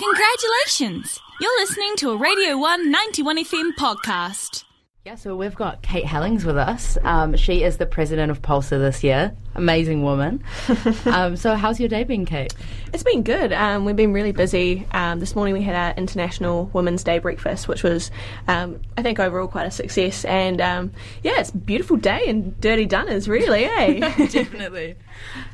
Congratulations! You're listening to a Radio 1 91 FM podcast. Yeah, so we've got Kate Hellings with us. Um, she is the president of Pulsar this year. Amazing woman. um, so, how's your day been, Kate? It's been good. Um, we've been really busy. Um, this morning we had our International Women's Day breakfast, which was, um, I think, overall quite a success. And um, yeah, it's a beautiful day and Dirty Dunners, really, eh? Definitely.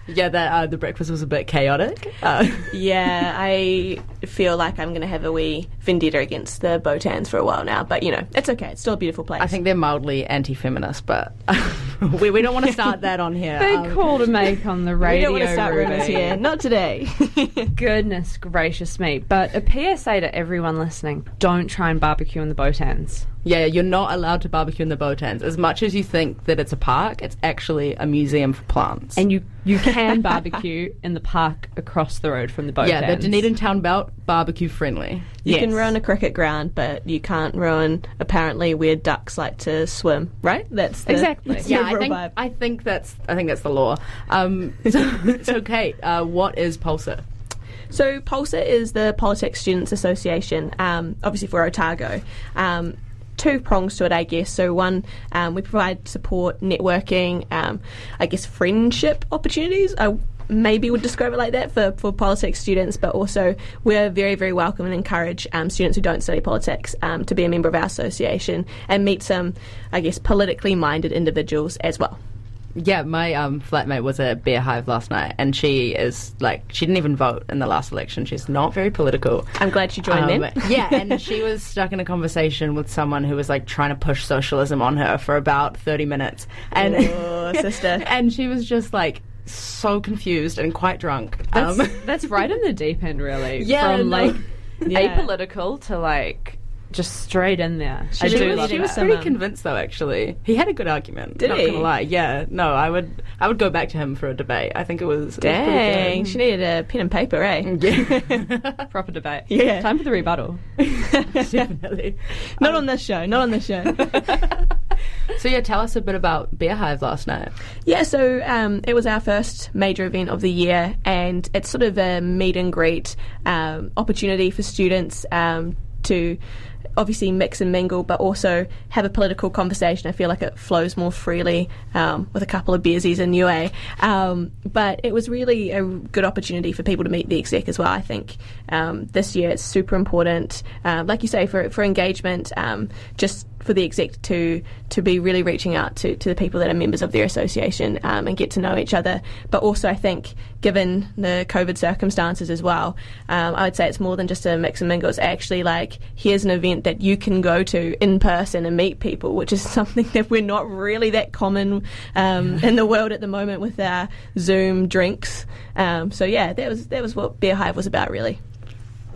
Yeah, that uh, the breakfast was a bit chaotic. Uh, yeah, I feel like I'm going to have a wee vendetta against the Botans for a while now, but you know, it's okay. It's still a beautiful place. I think they're mildly anti-feminist, but we, we don't want to start that on here. Big Um, call to make on the radio. we don't want to start rumours here. Not today. Goodness gracious me. But a PSA to everyone listening don't try and barbecue in the Botans. Yeah, you're not allowed to barbecue in the Botans. As much as you think that it's a park, it's actually a museum for plants. And you, you can barbecue in the park across the road from the Botans. yeah, the Dunedin Town Belt barbecue friendly. You can ruin a cricket ground, but you can't ruin apparently where ducks like to swim, right? That's the, Exactly. that's the Yeah, I think vibe. I think that's I think that's the law. Um, so, so Kate, uh, what is Pulsar? So Pulsar is the Politics Students Association, um, obviously for Otago. Um, two prongs to it, I guess. So one, um, we provide support, networking, um, I guess friendship opportunities. I maybe would describe it like that for, for politics students, but also we're very, very welcome and encourage um, students who don't study politics um, to be a member of our association and meet some, I guess, politically minded individuals as well. Yeah, my um, flatmate was at Bear Hive last night, and she is like she didn't even vote in the last election. She's not very political. I'm glad she joined Um, them. yeah, and she was stuck in a conversation with someone who was like trying to push socialism on her for about thirty minutes, and Oh, sister. and she was just like so confused and quite drunk. That's, Um, that's right in the deep end, really. Yeah, From no. like Yeah. apolitical to like just straight in there. I she do was, she was pretty um, convinced though. Actually, he had a good argument. Did not he? Gonna lie. Yeah. No, I would. I would go back to him for a debate. I think it was. it was Dang, good. she needed a pen and paper, eh? Yeah, proper debate. Yeah. Time for the rebuttal. definitely. Not on this show, not on this show. So yeah, tell us a bit about Bear Hive last night. Yeah, so um, it was our first major event of the year, and it's sort of a meet and greet um, opportunity for students um, to obviously mix and mingle, but also have a political conversation. I feel like it flows more freely um, with a couple of beersies in UA. Um, but it was really a good opportunity for people to meet the exec as well. I think um, this year it's super important, um, like you say, for for engagement, um, just for the exec to to be really reaching out to, to the people that are members of their association um, and get to know each other. But also, I think, given the COVID circumstances as well, um, I would say it's more than just a mix and mingle. It's actually like here's an event that you can go to in person and meet people, which is something that we're not really that common um, in the world at the moment with our Zoom drinks. Um, so yeah, that was that was what Bear Hive was about, really.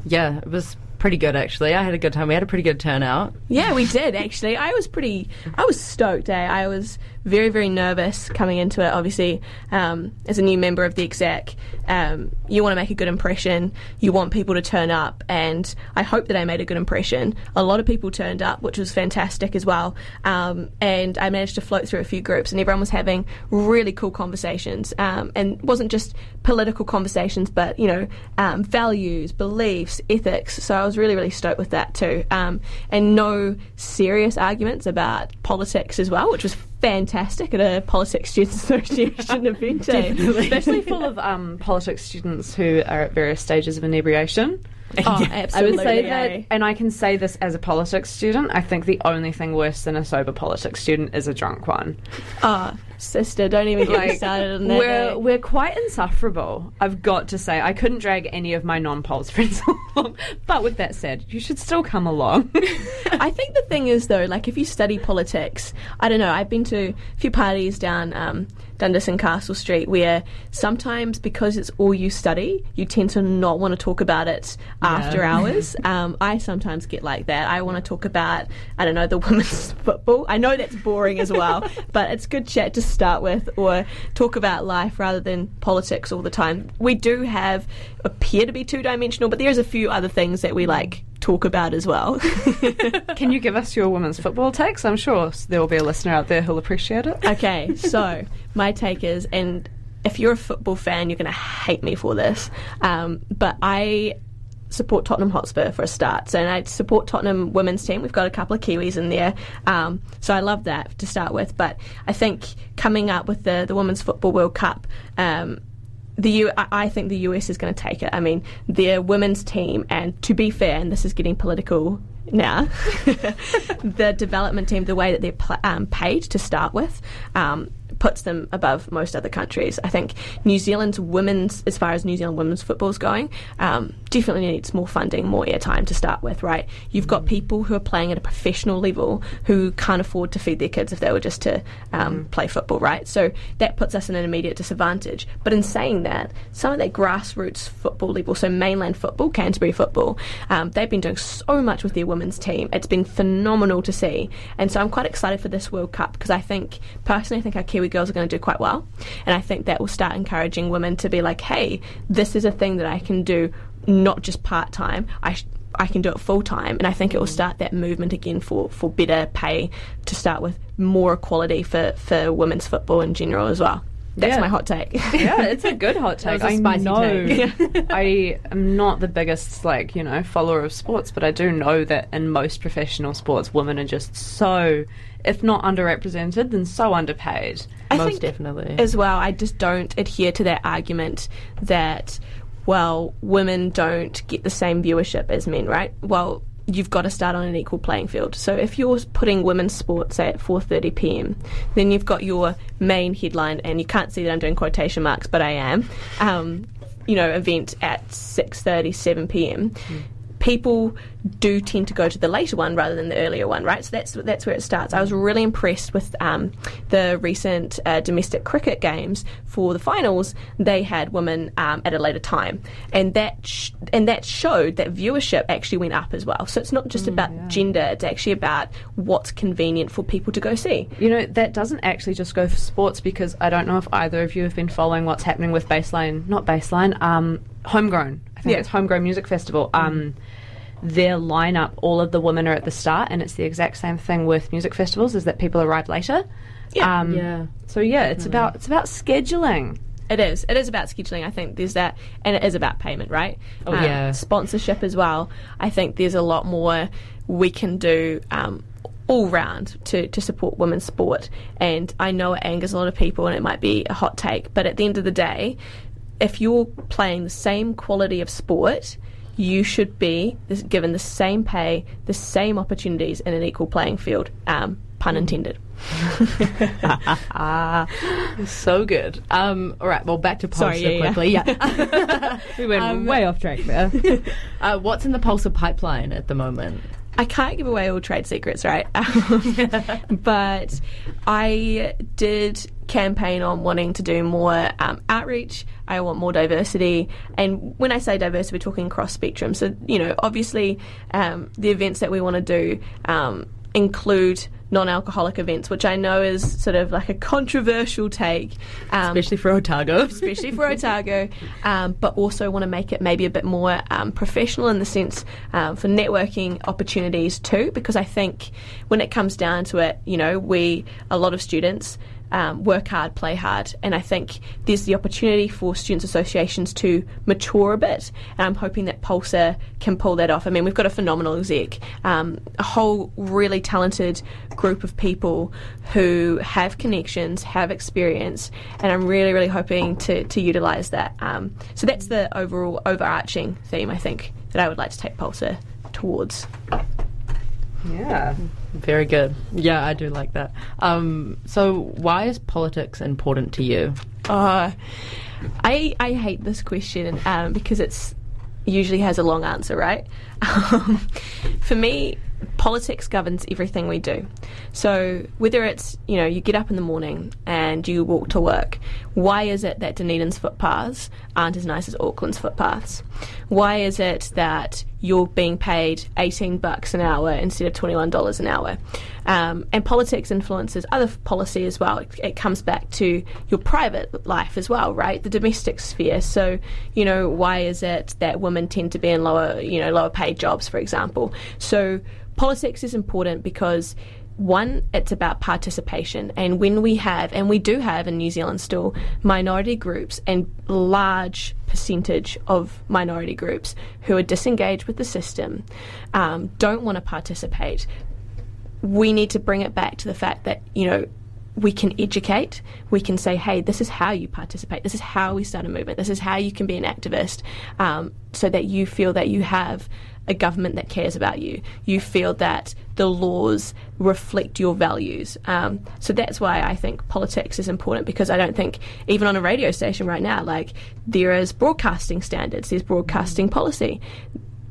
Yeah, it was pretty good actually. I had a good time. We had a pretty good turnout. Yeah, we did actually. I was pretty, I was stoked. Eh? I was very, very nervous coming into it. Obviously, um, as a new member of the exec, um, you want to make a good impression. You want people to turn up, and I hope that I made a good impression. A lot of people turned up, which was fantastic as well. Um, and I managed to float through a few groups, and everyone was having really cool conversations. Um, and wasn't just political conversations, but you know, um, values, beliefs, ethics. So I was really, really stoked with that too. Um, and no serious arguments about politics as well, which was fantastic at a politics students association event. eh? Especially full of um, politics students who are at various stages of inebriation. Oh, I absolutely. would say that, and I can say this as a politics student. I think the only thing worse than a sober politics student is a drunk one. Oh, sister, don't even get me started on that. we're eh? we're quite insufferable. I've got to say, I couldn't drag any of my non-pols friends along. But with that said, you should still come along. I think the thing is though, like if you study politics, I don't know. I've been to a few parties down um, Dundas and Castle Street where sometimes because it's all you study, you tend to not want to talk about it after hours. Um, I sometimes get like that. I want to talk about I don't know the women's football. I know that's boring as well, but it's good chat to start with, or talk about life rather than politics all the time. We do have appear to be two dimensional, but there's a few other things that we like talk about as well. Can you give us your women's football takes? I'm sure there will be a listener out there who'll appreciate it. Okay, so my take is, and if you're a football fan, you're going to hate me for this, um, but I support Tottenham Hotspur for a start. So, and I support Tottenham women's team. We've got a couple of Kiwis in there. Um, so I love that to start with. But I think coming up with the, the Women's Football World Cup, um, the U- I think the US is going to take it. I mean, their women's team, and to be fair, and this is getting political now, the development team, the way that they're pl- um, paid to start with, um, puts them above most other countries. I think New Zealand's women's, as far as New Zealand women's football is going, um, definitely needs more funding, more airtime to start with, right? You've got people who are playing at a professional level who can't afford to feed their kids if they were just to um, play football, right? So that puts us in an immediate disadvantage. But in saying that, some of that grassroots football level, so mainland football, Canterbury football, um, they've been doing so much with their women's team. It's been phenomenal to see. And so I'm quite excited for this World Cup because I think, personally, I think our Kiwi girls are going to do quite well. And I think that will start encouraging women to be like, hey, this is a thing that I can do not just part time. I sh- I can do it full time, and I think it will start that movement again for, for better pay to start with more equality for, for women's football in general as well. That's Yeah. my hot take. yeah, it's a good hot take. I spicy know. take. I am not the biggest, like you know, follower of sports, but I do know that in most professional sports, women are just so, if not underrepresented, then so underpaid. I Most think definitely. as well, I just don't adhere to that argument that, well, women don't get the same viewership as men, right? Well, you've got to start on an equal playing field. So if you're putting women's sports say, at 4:30 p.m., then you've got your main headline, and you can't see that I'm doing quotation marks, but I am. Um, you know, event at 6:30, 7 p.m. People do tend to go to the later one rather than the earlier one, right? So that's that's where it starts. I was really impressed with um, the recent uh, domestic cricket games for the finals. They had women um, at a later time, and that sh- and that showed that viewership actually went up as well. So it's not just about gender; it's actually about what's convenient for people to go see. You know, that doesn't actually just go for sports because I don't know if either of you have been following what's happening with Baseline, not Baseline, um, Homegrown. I think Yeah. it's Homegrown Music Festival. Um, their lineup, all of the women are at the start, and it's the exact same thing with music festivals: is that people arrive later. Yeah. Um, Yeah. So yeah, it's about it's about scheduling. It is. It is about scheduling. I think there's that, and it is about payment, right? Oh, yeah. Sponsorship as well. I think there's a lot more we can do. Um, all round to, to support women's sport and I know it angers a lot of people and it might be a hot take but at the end of the day if you're playing the same quality of sport you should be given the same pay the same opportunities in an equal playing field um, pun intended so good. Um, all right, well, back to Pulsar Sorry, yeah, yeah. quickly. Yeah. We went Um, way off track there. uh, what's in the Pulsar pipeline at the moment? I can't give away all trade secrets, right? But I did campaign on wanting to do more um, outreach. I want more diversity. And when I say diversity, we're talking cross spectrum. So, you know, obviously um, the events that we want to do um, include non alcoholic events, which I know is sort of like a controversial take. Um, Especially for Otago. especially for Otago, um, but also want to make it maybe a bit more um, professional in the sense um, for networking opportunities too. Because I think when it comes down to it, you know, we a lot of students. Um, work hard, play hard, and I think there's the opportunity for students' associations to mature a bit. And I'm hoping that Pulsar can pull that off. I mean, we've got a phenomenal exec, um, a whole really talented group of people who have connections, have experience, and I'm really, really hoping to, to utilise that. Um, so that's the overall overarching theme, I think, that I would like to take Pulsar towards. yeah. Very good. Yeah, I do like that. Um, so, why is politics important to you? Uh, I I hate this question um, because it's usually has a long answer, right? Um, for me, politics governs everything we do. So whether it's you know you get up in the morning and you walk to work, why is it that Dunedin's footpaths aren't as nice as Auckland's footpaths? Why is it that you're being paid 18 bucks an hour instead of $21 an hour? Um, and politics influences other policy as well. It, it comes back to your private life as well, right? The domestic sphere. So, you know, why is it that women tend to be in lower, you know, lower paid jobs, for example? So, politics is important because one, it's about participation. And when we have, and we do have in New Zealand still, minority groups and large percentage of minority groups who are disengaged with the system, um, don't want to participate, we need to bring it back to the fact that, you know, we can educate. We can say, hey, this is how you participate. This is how we start a movement. This is how you can be an activist um, so that you feel that you have a government that cares about you. You feel that the laws reflect your values. Um, so that's why I think politics is important because I don't think, even on a radio station right now, like there is broadcasting standards, there's broadcasting policy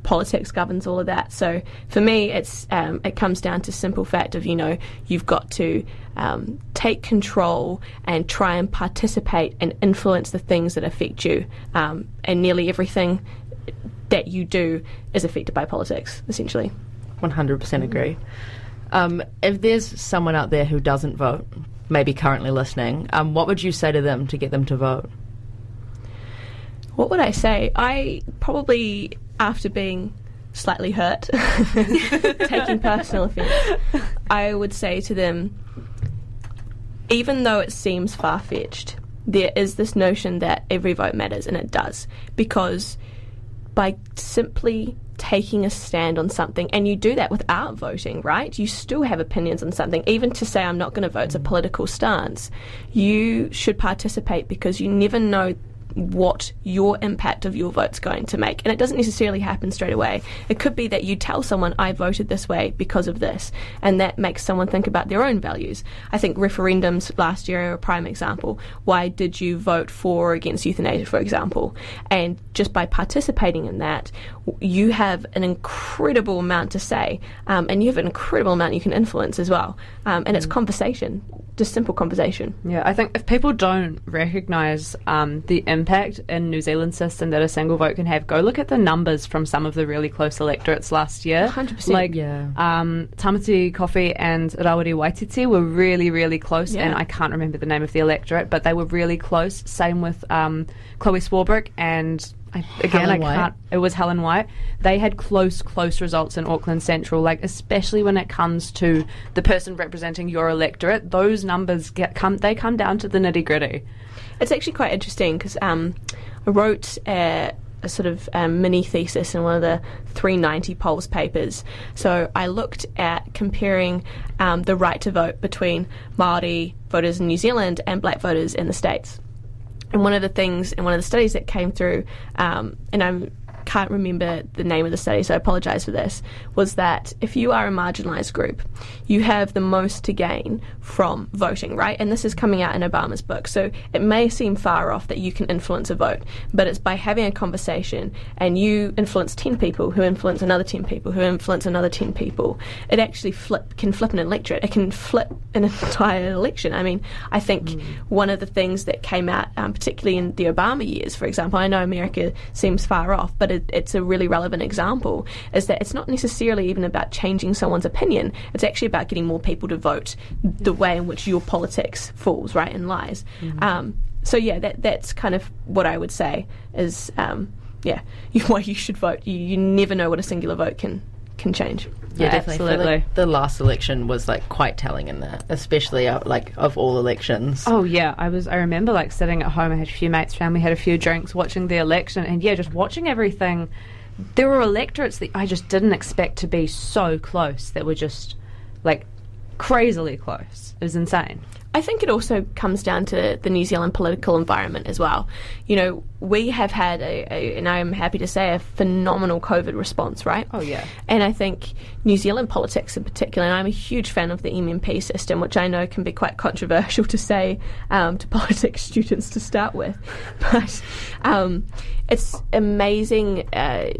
politics governs all of that. So for me, it's um, it comes down to simple fact of you know you've got to um, take control and try and participate and influence the things that affect you, um, and nearly everything that you do is affected by politics, essentially. 100% agree. Um, if there's someone out there who doesn't vote, maybe currently listening, um, what would you say to them to get them to vote? What would I say? I probably, after being slightly hurt, taking personal offence, I would say to them, even though it seems far fetched, there is this notion that every vote matters, and it does, because by simply taking a stand on something, and you do that without voting, right? You still have opinions on something. Even to say I'm not going to vote is a political stance. You should participate because you never know what your impact of your vote's going to make. And it doesn't necessarily happen straight away. It could be that you tell someone, I voted this way because of this, and that makes someone think about their own values. I think referendums last year are a prime example. Why did you vote for or against euthanasia, for example? And just by participating in that, you have an incredible amount to say, um, and you have an incredible amount you can influence as well. Um, and it's mm. conversation, just simple conversation. Yeah, I think if people don't recognise um, the impact in New Zealand system that a single vote can have, go look at the numbers from some of the really close electorates last year. 100%. Like, yeah. um, Tamati Coffey and Rawiri Waititi were really, really close, yeah. and I can't remember the name of the electorate, but they were really close. Same with um, Chloe Swarbrick and I, again, Helen I White. can't. It was Helen White. They had close, close results in Auckland Central. Like especially when it comes to the person representing your electorate, those numbers get come. They come down to the nitty gritty. It's actually quite interesting because um, I wrote a, a sort of um, mini thesis in one of the 390 polls papers. So I looked at comparing um, the right to vote between Maori voters in New Zealand and black voters in the states. And one of the things in one of the studies that came through, um, and I'm can't remember the name of the study, so I apologise for this, was that if you are a marginalised group, you have the most to gain from voting, right? And this is coming out in Obama's book. So it may seem far off that you can influence a vote, but it's by having a conversation and you influence 10 people who influence another 10 people who influence another 10 people. It actually flip can flip an electorate. It can flip an entire election. I mean, I think mm. one of the things that came out, um, particularly in the Obama years, for example, I know America seems far off, but it it, it's a really relevant example, is that it's not necessarily even about changing someone's opinion. It's actually about getting more people to vote the way in which your politics falls, right, and lies. Mm-hmm. Um, so yeah, that that's kind of what I would say is um, yeah, why you should vote. You, you never know what a singular vote can can change. Yeah, yeah definitely. Like the last election was like quite telling in that, especially uh, like of all elections. Oh yeah, I was. I remember like sitting at home. I had a few mates around. We had a few drinks, watching the election, and yeah, just watching everything. There were electorates that I just didn't expect to be so close. That were just like crazily close. It was insane. I think it also comes down to the New Zealand political environment as well. You know, we have had a, a, and I am happy to say, a phenomenal COVID response, right? Oh, yeah. And I think New Zealand politics in particular, and I'm a huge fan of the MMP system, which I know can be quite controversial to say um, to politics students to start with. But um, it's amazing. Uh,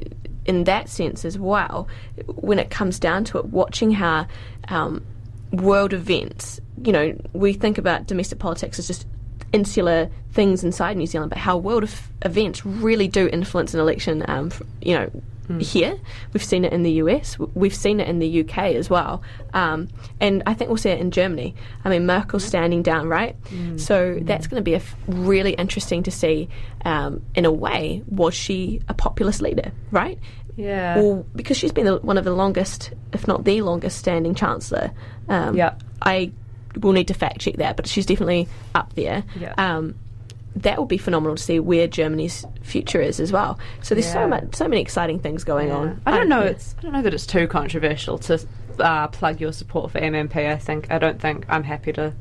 in that sense as well, when it comes down to it, watching how um, world events. You know, we think about domestic politics as just insular things inside New Zealand, but how world events really do influence an election. Um, you know, mm. here we've seen it in the US, we've seen it in the UK as well, um, and I think we'll see it in Germany. I mean, Merkel's standing down, right? Mm. So mm. that's going to be a f- really interesting to see. Um, in a way, was she a populist leader, right? Yeah. or because she's been the, one of the longest, if not the longest, standing chancellor. Um, Yeah. I will need to fact check that, but she's definitely up there. Yeah. Um, that would be phenomenal to see where Germany's future is as well. So there's so much, so many exciting things going Yeah. on. I don't know. It's I don't know that it's too controversial to uh, plug your support for MMP. I think I don't think I'm happy to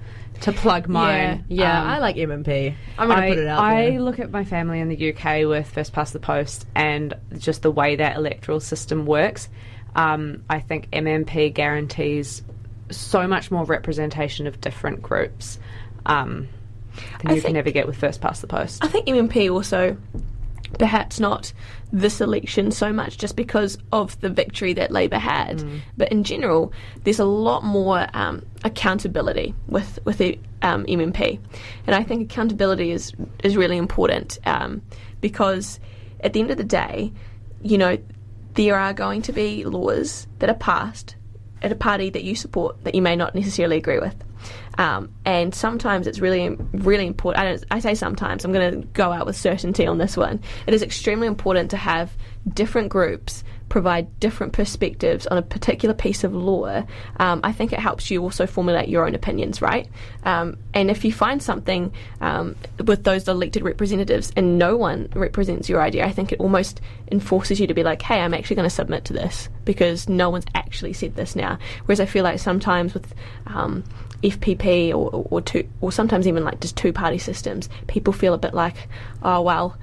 to plug mine. Yeah, Um, I like MMP. I'm going to put it out I there. look at my family in the UK with First Past the Post and just the way that electoral system works. Um, I think MMP guarantees so much more representation of different groups um, than I you can ever get with First Past the Post. I think MMP also, perhaps not this election so much just because of the victory that Labour had, but in general, there's a lot more um, accountability with with the um, MMP, and I think accountability is is really important um, because at the end of the day, you know, there are going to be laws that are passed at a party that you support that you may not necessarily agree with. Um, and sometimes it's really, really important. I, don't, I say sometimes, I'm going to go out with certainty on this one. It is extremely important to have different groups provide different perspectives on a particular piece of law. Um, I think it helps you also formulate your own opinions, right? Um, and if you find something um, with those elected representatives and no one represents your idea, I think it almost enforces you to be like, hey, I'm actually going to submit to this because no one's actually said this now. Whereas I feel like sometimes with um, FPP or, or, two, or sometimes even like just two party systems, people feel a bit like, oh well,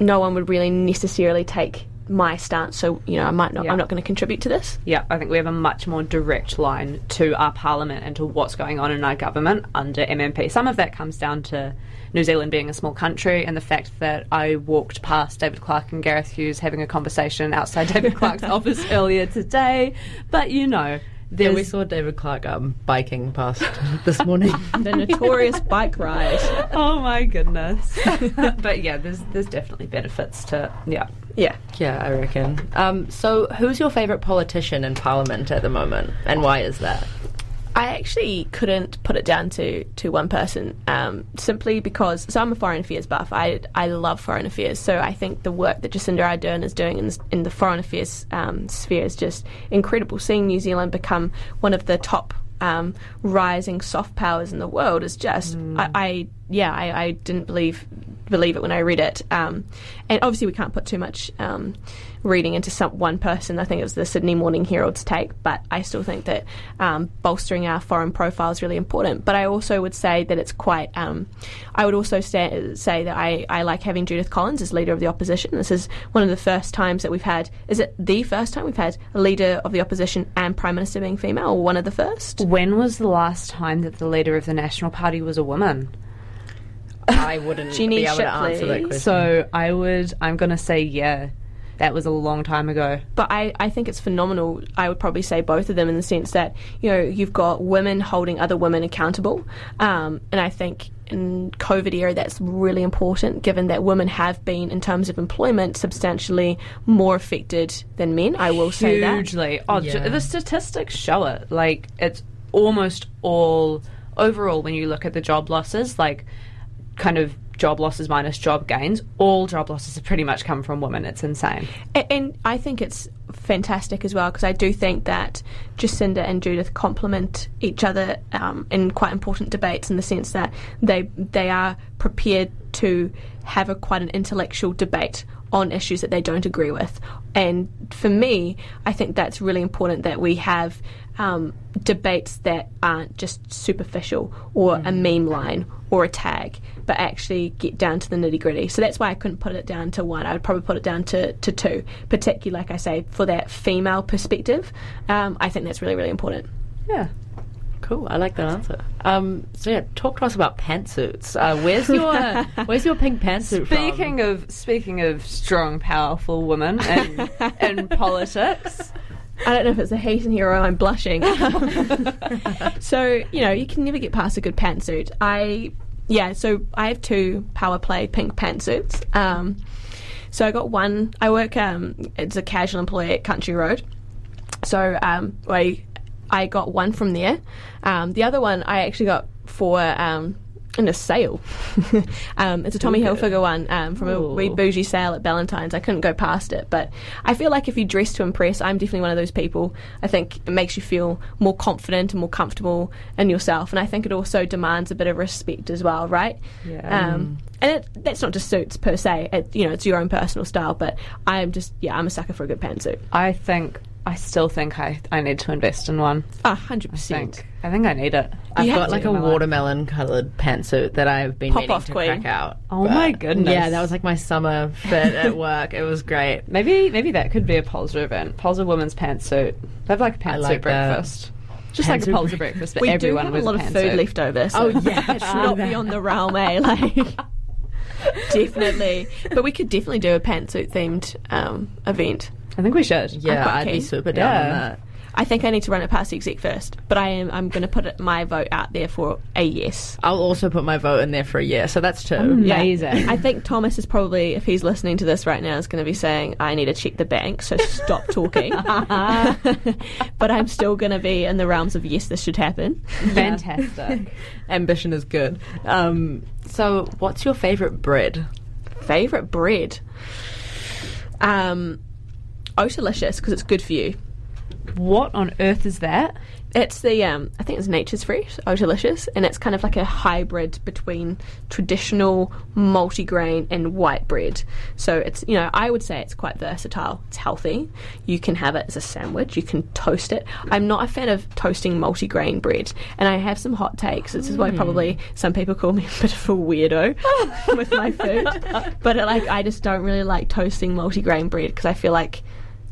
no one would really necessarily take my stance, so you know I might not. Yeah. I'm not going to contribute to this. Yeah, I think we have a much more direct line to our parliament and to what's going on in our government under MMP. Some of that comes down to New Zealand being a small country and the fact that I walked past David Clark and Gareth Hughes having a conversation outside David Clark's office earlier today. But you know, Yeah, we saw David Clark um, biking past this morning. The notorious bike ride. oh my goodness. but yeah, there's there's definitely benefits to yeah. Yeah. yeah, I reckon. Um, so, who's your favourite politician in Parliament at the moment, and why is that? I actually couldn't put it down to, to one person, um, simply because. So I'm a foreign affairs buff. I, I love foreign affairs. So I think the work that Jacinda Ardern is doing in, in the foreign affairs um, sphere is just incredible. Seeing New Zealand become one of the top um, rising soft powers in the world is just. I, I yeah, I, I didn't believe believe it when I read it. Um, and obviously, we can't put too much um, reading into some one person. I think it was the Sydney Morning Herald's take, but I still think that um, bolstering our foreign profile is really important. But I also would say that it's quite. Um, I would also say, say that I, I like having Judith Collins as leader of the opposition. This is one of the first times that we've had. Is it the first time we've had a leader of the opposition and prime minister being female, or one of the first? When was the last time that the leader of the National Party was a woman? I wouldn't Jeannie be able to answer that question. So I would I'm gonna say yeah. That was a long time ago. but I, I think it's phenomenal. I would probably say both of them in the sense that you know you've got women holding other women accountable, um, and I think in COVID era that's really important, given that women have been in terms of employment substantially more affected than men. I will say that. hugely. Oh, Yeah. the statistics show it. Like it's almost all overall when you look at the job losses, like kind of job losses minus job gains, all job losses have pretty much come from women. It's insane. A- And I think it's fantastic as well because I do think that Jacinda and Judith complement each other um, in quite important debates in the sense that they they are prepared to have a quite an intellectual debate on issues that they don't agree with. And for me, I think that's really important that we have um, debates that aren't just superficial or a meme line or a tag, but actually get down to the nitty gritty. So that's why I couldn't put it down to one. I would probably put it down to, to two, particularly, like I say, for that female perspective. Um, I think that's really, really important. Yeah. Cool, I like that answer. Um, so yeah, talk to us about pantsuits. Uh, where's your Where's your pink pantsuit from? Speaking of speaking of strong, powerful women in, in politics. I don't know if it's a heat in here or I'm blushing. so, you know, you can never get past a good pantsuit. I, yeah, so I have two power play pink pantsuits. Um, so I got one, I work um, as a casual employee at Country Road. So um, I, I got one from there. Um, the other one I actually got for um, in a sale. um, it's a Tommy Hilfiger one um, from a wee bougie sale at Valentine's. I couldn't go past it, but I feel like if you dress to impress, I'm definitely one of those people. I think it makes you feel more confident and more comfortable in yourself, and I think it also demands a bit of respect as well, right? Yeah. Um, and it, that's not just suits per se. It, you know, it's your own personal style. But I'm just, yeah, I'm a sucker for a good pantsuit. I think I still think I I need to invest in one. Ah, hundred percent. I think I need it. I've You have got to like in a my life. watermelon coloured pantsuit that I've been Pop meaning off to queen. crack out. Oh my goodness. Yeah, that was like my summer fit at work. It was great. Maybe maybe that could be a Polster event. Polster women's pantsuit. They have like a I pantsuit like that. breakfast. Just like a Pantsuit Polster breakfast, but We do everyone have a with lot of pantsuit. food left over. So Oh, yeah, it's not beyond the realm, eh? Like, definitely. But we could definitely do a pantsuit themed um, event. I think we should. Yeah, I'd be super down on Yeah. that. I think I need to run it past the exec first, but I am. I'm going to put it, my vote out there for a yes. I'll also put my vote in there for a year, so that's two. Amazing. Yeah. I think Thomas is probably, if he's listening to this right now, is going to be saying, "I need to check the bank, so stop talking." but I'm still going to be in the realms of yes, this should happen. Fantastic. Ambition is good. Um, so, what's your favourite bread? Favorite bread? Um, Oatalicious because it's good for you. what on earth is that? It's the um, I think it's Nature's Fresh, Oatalicious, and it's kind of like a hybrid between traditional multigrain and white bread. So it's you know I would say it's quite versatile. It's healthy. You can have it as a sandwich. You can toast it. I'm not a fan of toasting multigrain bread, and I have some hot takes. This is why probably some people call me a bit of a weirdo with my food. But like I just don't really like toasting multigrain bread because I feel like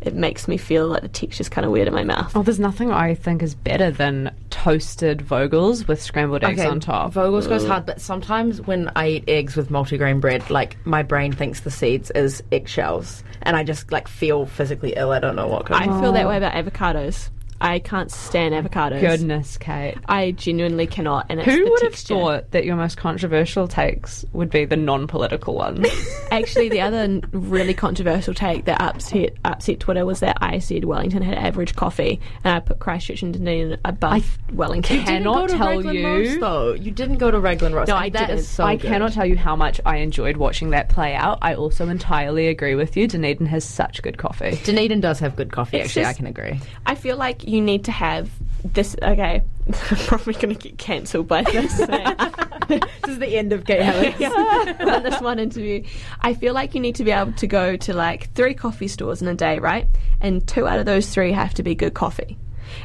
it makes me feel like the texture's kind of weird in my mouth. Oh, there's nothing I think is better than toasted Vogels with scrambled eggs on top. Vogels goes hard, but sometimes when I eat eggs with multigrain bread, like my brain thinks the seeds is eggshells, and I just like feel physically ill. I don't know what. Goes I on. feel oh. that way about avocados. I can't stand avocados. Goodness, Kate. I genuinely cannot. And it's Who the would have thought that your most controversial takes would be the non-political ones? Actually, the other really controversial take that upset upset Twitter was that I said Wellington had average coffee, and I put Christchurch and Dunedin above Wellington. You didn't cannot go to tell Raglan you- Roast, though. You didn't go to Raglan Roast. No, I that is didn't. so I good. cannot tell you how much I enjoyed watching that play out. I also entirely agree with you. Dunedin has such good coffee. Dunedin does have good coffee. It's actually, I can agree. I feel like you need to have this. Okay, I'm probably going to get cancelled by this. this is the end of Kate Helen. on this one interview. I feel like you need to be able to go to like three coffee stores in a day, right? And two out of those three have to be good coffee.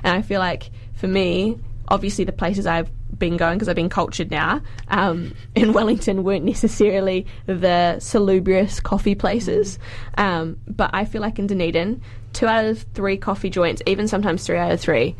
And I feel like for me, obviously the places I've been going because I've been cultured now um, in Wellington weren't necessarily the salubrious coffee places. Um, but I feel like in Dunedin, two out of three coffee joints, even sometimes three out of three,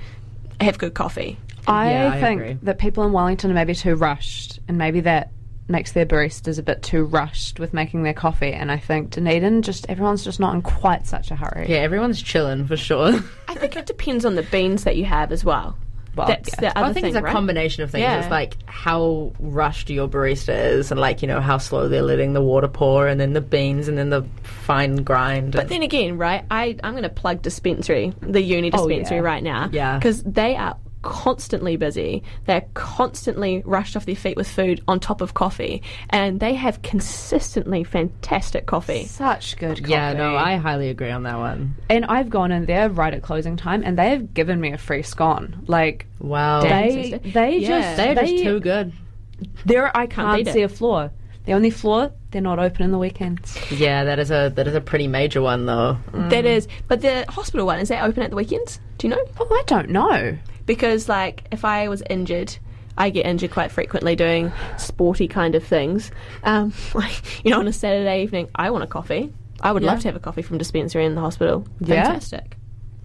have good coffee. I Yeah, I think agree. that people in Wellington are maybe too rushed, and maybe that makes their baristas a bit too rushed with making their coffee. And I think Dunedin, just everyone's just not in quite such a hurry. Yeah, everyone's chilling for sure. I think it depends on the beans that you have as well. Well, That's yeah. the other I think thing, it's a right? combination of things. Yeah. It's like how rushed your barista is, and like you know how slow they're letting the water pour, and then the beans, and then the fine grind. But then again, right? I I'm going to plug dispensary, the uni Oh, dispensary, yeah. right now. Yeah. because they are constantly busy. They're constantly rushed off their feet with food on top of coffee, and they have consistently fantastic coffee. Such good coffee. yeah, no, I highly agree on that one. and I've gone in there right at closing time, and they have given me a free scone. Like Wow, they, they Yeah. just they're just too good. There, I can't beat see it. a flaw. The only flaw, they're not open in the weekends. Yeah, that is a that is a pretty major one though. That is, but the hospital one is that open at the weekends? Do you know? Oh, I don't know. Because like if I was injured. I get injured quite frequently doing sporty kind of things. Um, like, you know, on a Saturday evening, I want a coffee. I would Yeah. love to have a coffee from dispensary in the hospital. Yeah. Fantastic.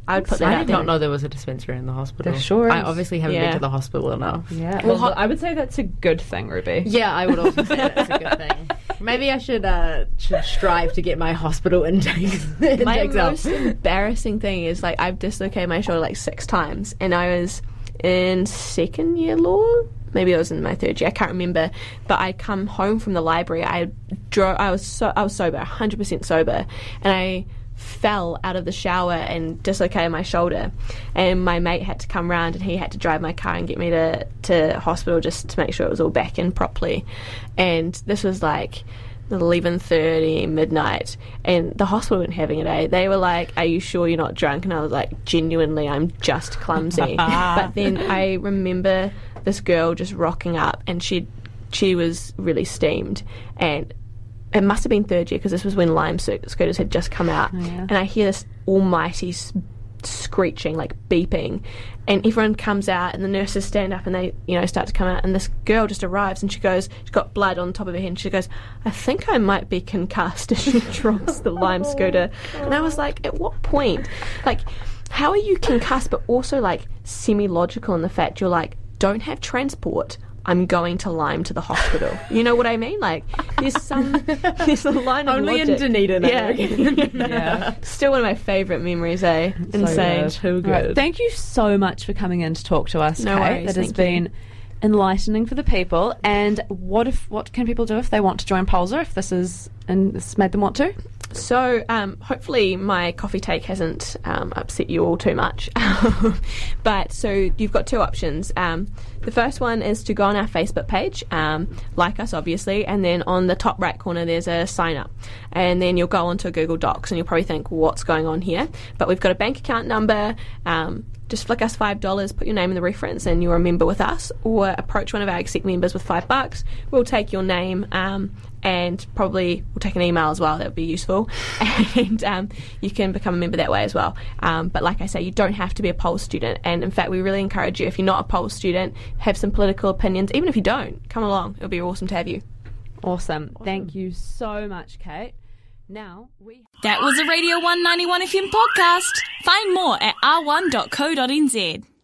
I would put that I did there. not know there was a dispensary in the hospital. There sure I is. obviously haven't Yeah. been to the hospital enough. Yeah, Well, well, ho- I would say that's a good thing, Ruby. Yeah, I would also say that's a good thing. Maybe I should uh, should strive to get my hospital intakes, My intakes up. most embarrassing thing is like I've dislocated my shoulder like six times, and I was in second year law. Maybe I was in my third year. I can't remember. But I come home from the library. I drove. I was so I was sober, hundred percent sober, and I fell out of the shower and dislocated my shoulder. And my mate had to come round and he had to drive my car and get me to, to hospital just to make sure it was all back in properly. And this was like 11.30 midnight. And the hospital weren't having it eh they were like are you sure you're not drunk? And i was like genuinely i'm just clumsy. But then i remember this girl just rocking up and she she was really steamed. And it must have been third year because this was when lime scooters had just come out. Oh, and i hear this almighty s- screeching like beeping. And everyone comes out and the nurses stand up and they you know start to come out. And this girl just arrives and she goes she's got blood on top of her head and she goes i think i might be concussed. As she drops the lime scooter. And i was like at what point? Like how are you concussed but also like semi-logical in the fact you're like don't have transport I'm going to Lime to the hospital. You know what I mean? Like, there's some, there's a line of Only in. Dunedin, Yeah. Yeah. Still one of my favourite memories, eh? Insane. good. Too All right, good. thank you so much for coming in to talk to us, No Kate. worries, That has thank you. been enlightening for the people. And what if what can people do if they want to join Polza? If this is and this made them want to? So, um, hopefully, my coffee take hasn't um, upset you all too much. but so you've got two options. Um, the first one is to go on our Facebook page, um, like us, obviously, and then on the top right corner there's a sign up, and then you'll go onto Google Docs and you'll probably think, what's going on here? But we've got a bank account number. Um, just flick us five dollars, put your name in the reference, and you're a member with us. Or approach one of our exec members with five bucks. We'll take your name um, and probably we'll take an email as well. That would be useful, and um, you can become a member that way as well. Um, but like I say, you don't have to be a Pulse student, and in fact, we really encourage you if you're not a Pulse student, have some political opinions. Even if you don't, come along. It'll be awesome to have you. Awesome. Thank you so much, Kate. Now we That was a Radio 191 FM podcast. Find more at r1.co.nz.